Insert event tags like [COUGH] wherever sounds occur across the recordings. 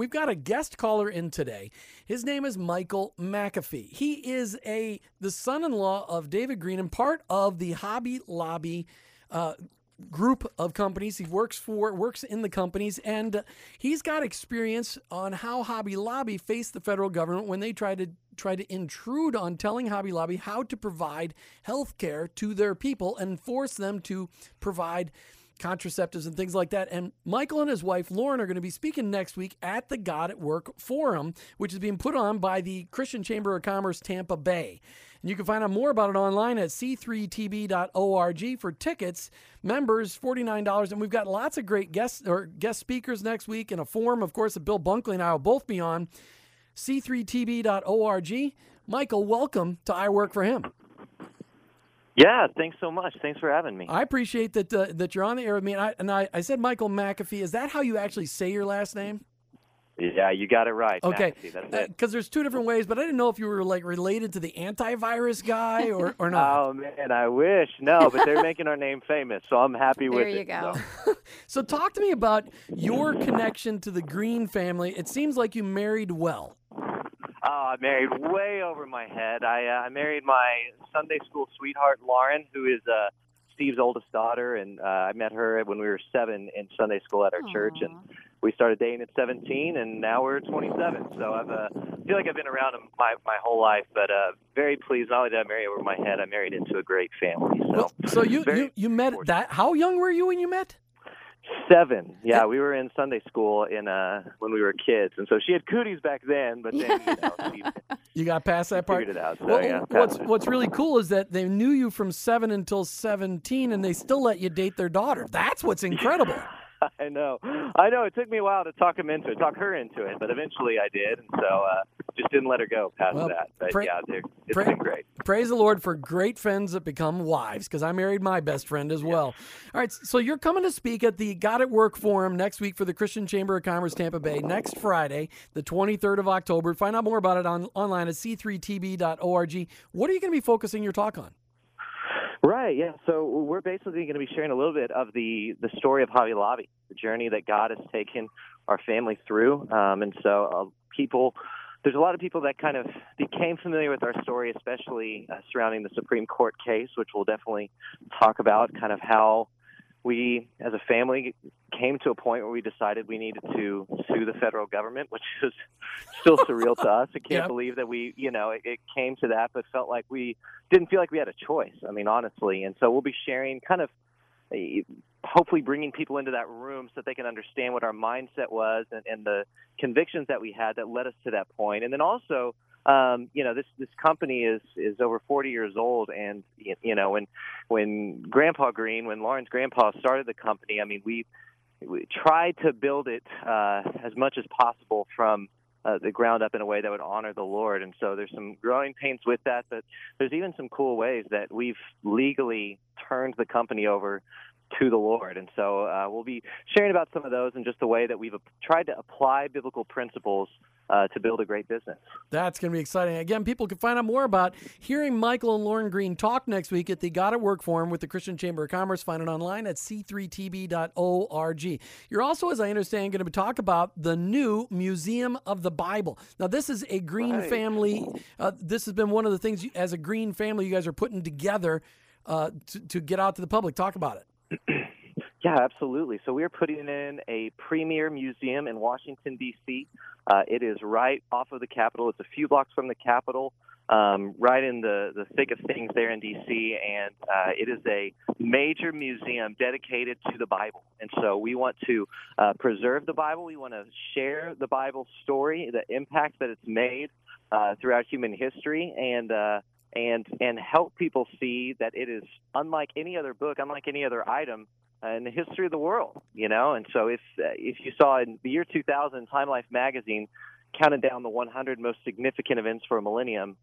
we've got a guest caller in today. His name is Michael McAfee. He is a the son-in-law of David Green and part of the Hobby Lobby uh, group of companies he works for works in the companies and he's got experience on how hobby lobby faced the federal government when they tried to try to intrude on telling hobby lobby how to provide health care to their people and force them to provide contraceptives and things like that. And Michael and his wife Lauren are going to be speaking next week at the God at Work Forum, which is being put on by the Christian Chamber of Commerce Tampa Bay. And you can find out more about it online at c3tb.org for tickets. Members $49 and we've got lots of great guests or guest speakers next week in a forum of course that Bill Bunkley and I will both be on c3tb.org. Michael, welcome to I Work for Him. Yeah, thanks so much. Thanks for having me. I appreciate that uh, that you're on the air with me. And I, and I, I said Michael McAfee. Is that how you actually say your last name? Yeah, you got it right. Okay, because uh, there's two different ways, but I didn't know if you were like related to the antivirus guy or, or not. oh man, I wish no, but they're making our name famous, so I'm happy with it. There you go. So. [LAUGHS] so talk to me about your connection to the Green family. It seems like you married well. Oh, I married way over my head. I uh, I married my Sunday school sweetheart Lauren, who is uh, Steve's oldest daughter, and uh, I met her when we were seven in Sunday school at our Aww. church, and we started dating at 17, and now we're 27. So I've uh, I feel like I've been around him my my whole life, but uh, very pleased. Not only did I marry over my head, I married into a great family. So, well, so [LAUGHS] you, you you met that? How young were you when you met? Seven. Yeah, we were in Sunday school in uh when we were kids, and so she had cooties back then, but then you know [LAUGHS] she You got past that part. figured it out. So Well, yeah, what's it. what's really cool is that they knew you from seven until seventeen, and they still let you date their daughter. That's what's incredible. [LAUGHS] [LAUGHS] I know, I know. It took me a while to talk him into it, talk her into it, but eventually I did, and so uh, just didn't let her go past Well, that. But pray- yeah, dude, it's pray- been great. Praise the Lord for great friends that become wives, because I married my best friend as well. All right, so you're coming to speak at the God at Work Forum next week for the Christian Chamber of Commerce Tampa Bay next Friday, the 23rd of October. Find out more about it on online at c3tb.org. What are you going to be focusing your talk on? Right. Yeah. So we're basically going to be sharing a little bit of the the story of Hobby Lobby, the journey that God has taken our family through, um, and so uh, people. There's a lot of people that kind of became familiar with our story, especially uh, surrounding the Supreme Court case, which we'll definitely talk about. Kind of how we, as a family, came to a point where we decided we needed to sue the federal government, which [LAUGHS] is still surreal to us. I can't Yeah. believe that we, you know, it, it came to that, but felt like we didn't feel like we had a choice. I mean, honestly. And so we'll be sharing kind of a, hopefully bringing people into that room so that they can understand what our mindset was and, and the convictions that we had that led us to that point. And then also, um, you know, this this company is is over 40 years old, and you know, when when Grandpa Green, when Lauren's grandpa started the company, I mean, we we tried to build it uh, as much as possible from uh, the ground up in a way that would honor the Lord. And so there's some growing pains with that, but there's even some cool ways that we've legally turned the company over to the Lord. And so uh, we'll be sharing about some of those and just the way that we've tried to apply biblical principles uh, to build a great business. That's going to be exciting. Again, people can find out more about hearing Michael and Lauren Green talk next week at the God at Work Forum with the Christian Chamber of Commerce. Find it online at c3tb.org. You're also, as I understand, going to talk about the new Museum of the Bible. Now, this is a Green Right. family. Uh, this has been one of the things you, as a Green family you guys are putting together uh, to, to get out to the public. Talk about it. Yeah, absolutely. So we're putting in a premier museum in Washington, D.C. Uh, it is right off of the Capitol. It's a few blocks from the Capitol, um, right in the, the thick of things there in D.C., and uh, it is a major museum dedicated to the Bible. And so we want to uh, preserve the Bible. We want to share the Bible story, the impact that it's made uh, throughout human history, and uh, and and help people see that it is unlike any other book, unlike any other item in the history of the world, you know. And so, if uh, if you saw in the year 2000, Time Life magazine counted down the 100 most significant events for a millennium,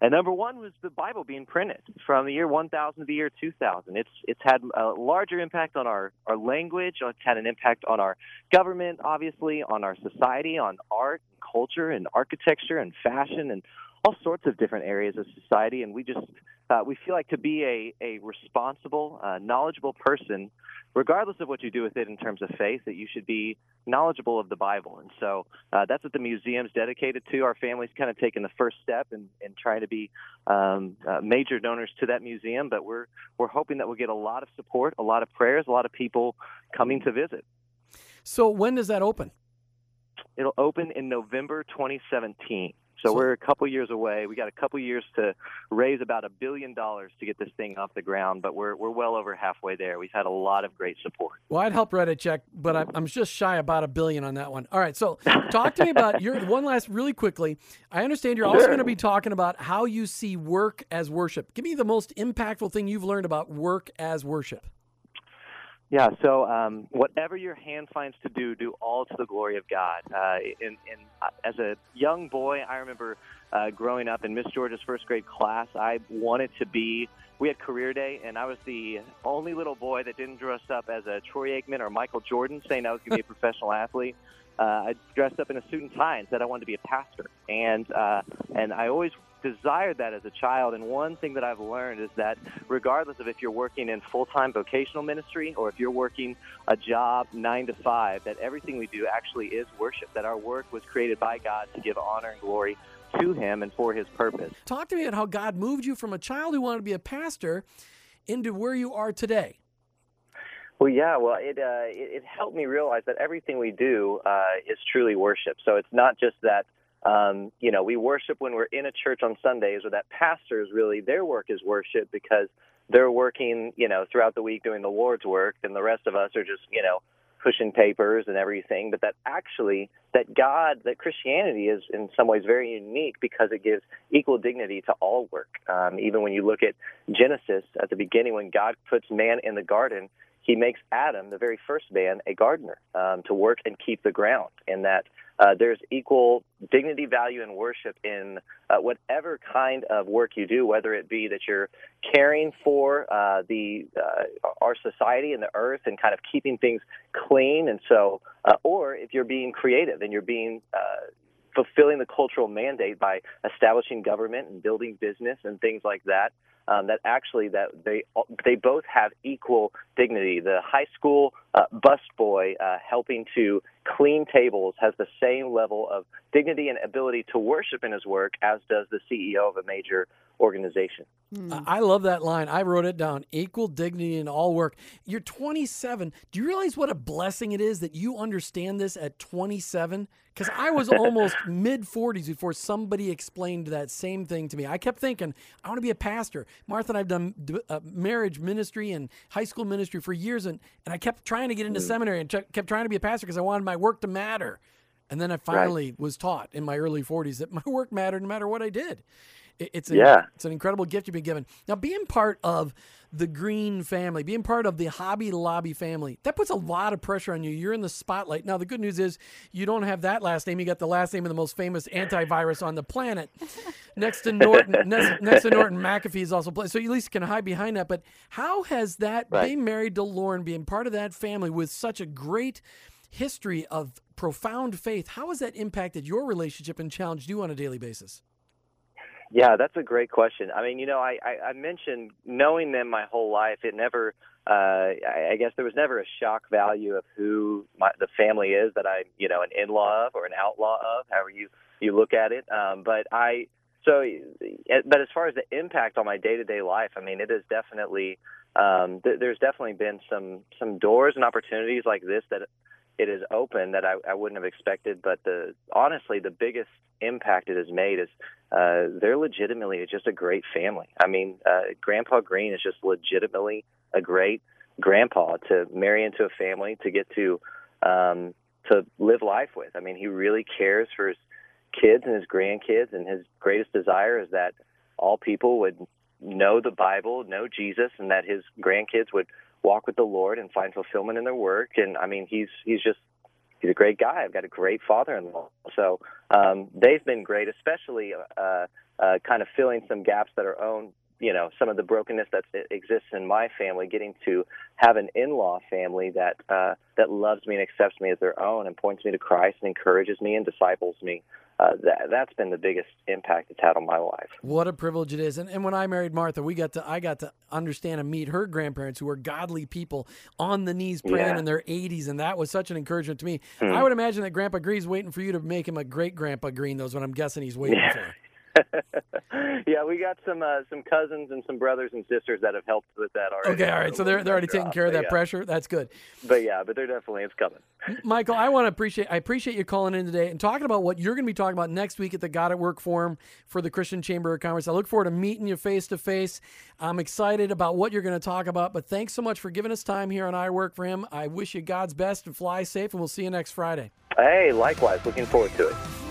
and number one was the Bible being printed from the year 1000 to the year 2000. It's it's had a larger impact on our our language. It's had an impact on our government, obviously, on our society, on art, and culture, and architecture, and fashion, and all sorts of different areas of society, and we just uh, we feel like to be a a responsible, uh, knowledgeable person, regardless of what you do with it in terms of faith, that you should be knowledgeable of the Bible. And so uh, that's what the museum's dedicated to. Our family's kind of taken the first step in, in trying to be um, uh, major donors to that museum, but we're we're hoping that we'll get a lot of support, a lot of prayers, a lot of people coming to visit. So when does that open? It'll open in November 2017. So, we're a couple years away. We got a couple years to raise about a billion dollars to get this thing off the ground, but we're we're well over halfway there. We've had a lot of great support. Well, I'd help write a check, but I'm, I'm just shy about a billion on that one. All right, so talk to me about your one last really quickly. I understand you're also going to be talking about how you see work as worship. Give me the most impactful thing you've learned about work as worship. Yeah, so um, whatever your hand finds to do, do all to the glory of God. Uh, and, and as a young boy, I remember uh, growing up in Miss Georgia's first grade class. I wanted to be. We had career day, and I was the only little boy that didn't dress up as a Troy Aikman or Michael Jordan, saying I was going to be a [LAUGHS] professional athlete. Uh, I dressed up in a suit and tie and said I wanted to be a pastor, and uh, and I always desired that as a child. And one thing that I've learned is that regardless of if you're working in full time vocational ministry or if you're working a job nine to five, that everything we do actually is worship, that our work was created by God to give honor and glory to Him and for His purpose. Talk to me about how God moved you from a child who wanted to be a pastor into where you are today. Well, yeah, well, it, uh, it, it helped me realize that everything we do uh, is truly worship. So it's not just that um, you know, we worship when we're in a church on Sundays, or that pastors really their work is worship because they're working, you know, throughout the week doing the Lord's work, and the rest of us are just, you know, pushing papers and everything. But that actually, that God, that Christianity is in some ways very unique because it gives equal dignity to all work. Um, even when you look at Genesis at the beginning, when God puts man in the garden, he makes Adam, the very first man, a gardener um, to work and keep the ground, and that uh, there's equal dignity, value, and worship in uh, whatever kind of work you do, whether it be that you're caring for uh, the uh, our society and the earth and kind of keeping things clean, and so, uh, or if you're being creative and you're being uh, fulfilling the cultural mandate by establishing government and building business and things like that um, that actually that they they both have equal dignity. The high school uh, bus boy uh, helping to clean tables has the same level of dignity and ability to worship in his work as does the CEO of a major organization. Mm. I love that line. I wrote it down. Equal dignity in all work. You're 27. Do you realize what a blessing it is that you understand this at 27? Because I was almost [LAUGHS] mid 40s before somebody explained that same thing to me. I kept thinking, I want to be a pastor. Martha and I've done uh, marriage ministry and high school ministry for years, and, and I kept trying to get into seminary and kept trying to be a pastor because I wanted my work to matter. And then I finally right. was taught in my early 40s that [LAUGHS] my work mattered no matter what I did. It's a, yeah. it's an incredible gift you've been given. Now, being part of the Green family, being part of the Hobby Lobby family, that puts a lot of pressure on you. You're in the spotlight. Now, the good news is you don't have that last name. You got the last name of the most famous antivirus on the planet. [LAUGHS] next to Norton, next, next, to Norton McAfee is also playing. So you at least can hide behind that. But how has that right. being married to Lauren, being part of that family with such a great history of profound faith, how has that impacted your relationship and challenged you on a daily basis? Yeah, that's a great question. I mean, you know, I, I, I mentioned knowing them my whole life. It never, uh, I, I guess there was never a shock value of who my, the family is that I, you know, an in-law of or an outlaw of, however you you look at it. Um, but I, so, but as far as the impact on my day-to-day life, I mean, it is definitely, um, th- there's definitely been some some doors and opportunities like this that it is open that I, I wouldn't have expected. But the honestly, the biggest impact it has made is uh, they're legitimately just a great family. I mean, uh, Grandpa Green is just legitimately a great grandpa to marry into a family to get to um, to live life with. I mean, he really cares for his kids and his grandkids, and his greatest desire is that all people would know the Bible, know Jesus, and that his grandkids would walk with the Lord and find fulfillment in their work. And I mean, he's he's just he's a great guy. I've got a great father-in-law. So um, they've been great, especially uh, uh, kind of filling some gaps that are own you know some of the brokenness that exists in my family, getting to have an in-law family that uh, that loves me and accepts me as their own and points me to Christ and encourages me and disciples me uh, that that's been the biggest impact it's had on my life. What a privilege it is! And, and when I married Martha, we got to I got to understand and meet her grandparents, who were godly people on the knees praying yeah. in their 80s, and that was such an encouragement to me. Mm-hmm. I would imagine that Grandpa Green's waiting for you to make him a great Grandpa Green. Those what I'm guessing he's waiting yeah. for. [LAUGHS] yeah, we got some uh, some cousins and some brothers and sisters that have helped with that already. Okay, all right. So they're they're already taking care of that yeah. pressure. That's good. But yeah, but they're definitely it's coming. Michael, I want to appreciate I appreciate you calling in today and talking about what you're going to be talking about next week at the God at Work Forum for the Christian Chamber of Commerce. I look forward to meeting you face to face. I'm excited about what you're going to talk about. But thanks so much for giving us time here on I Work for Him. I wish you God's best and fly safe, and we'll see you next Friday. Hey, likewise. Looking forward to it.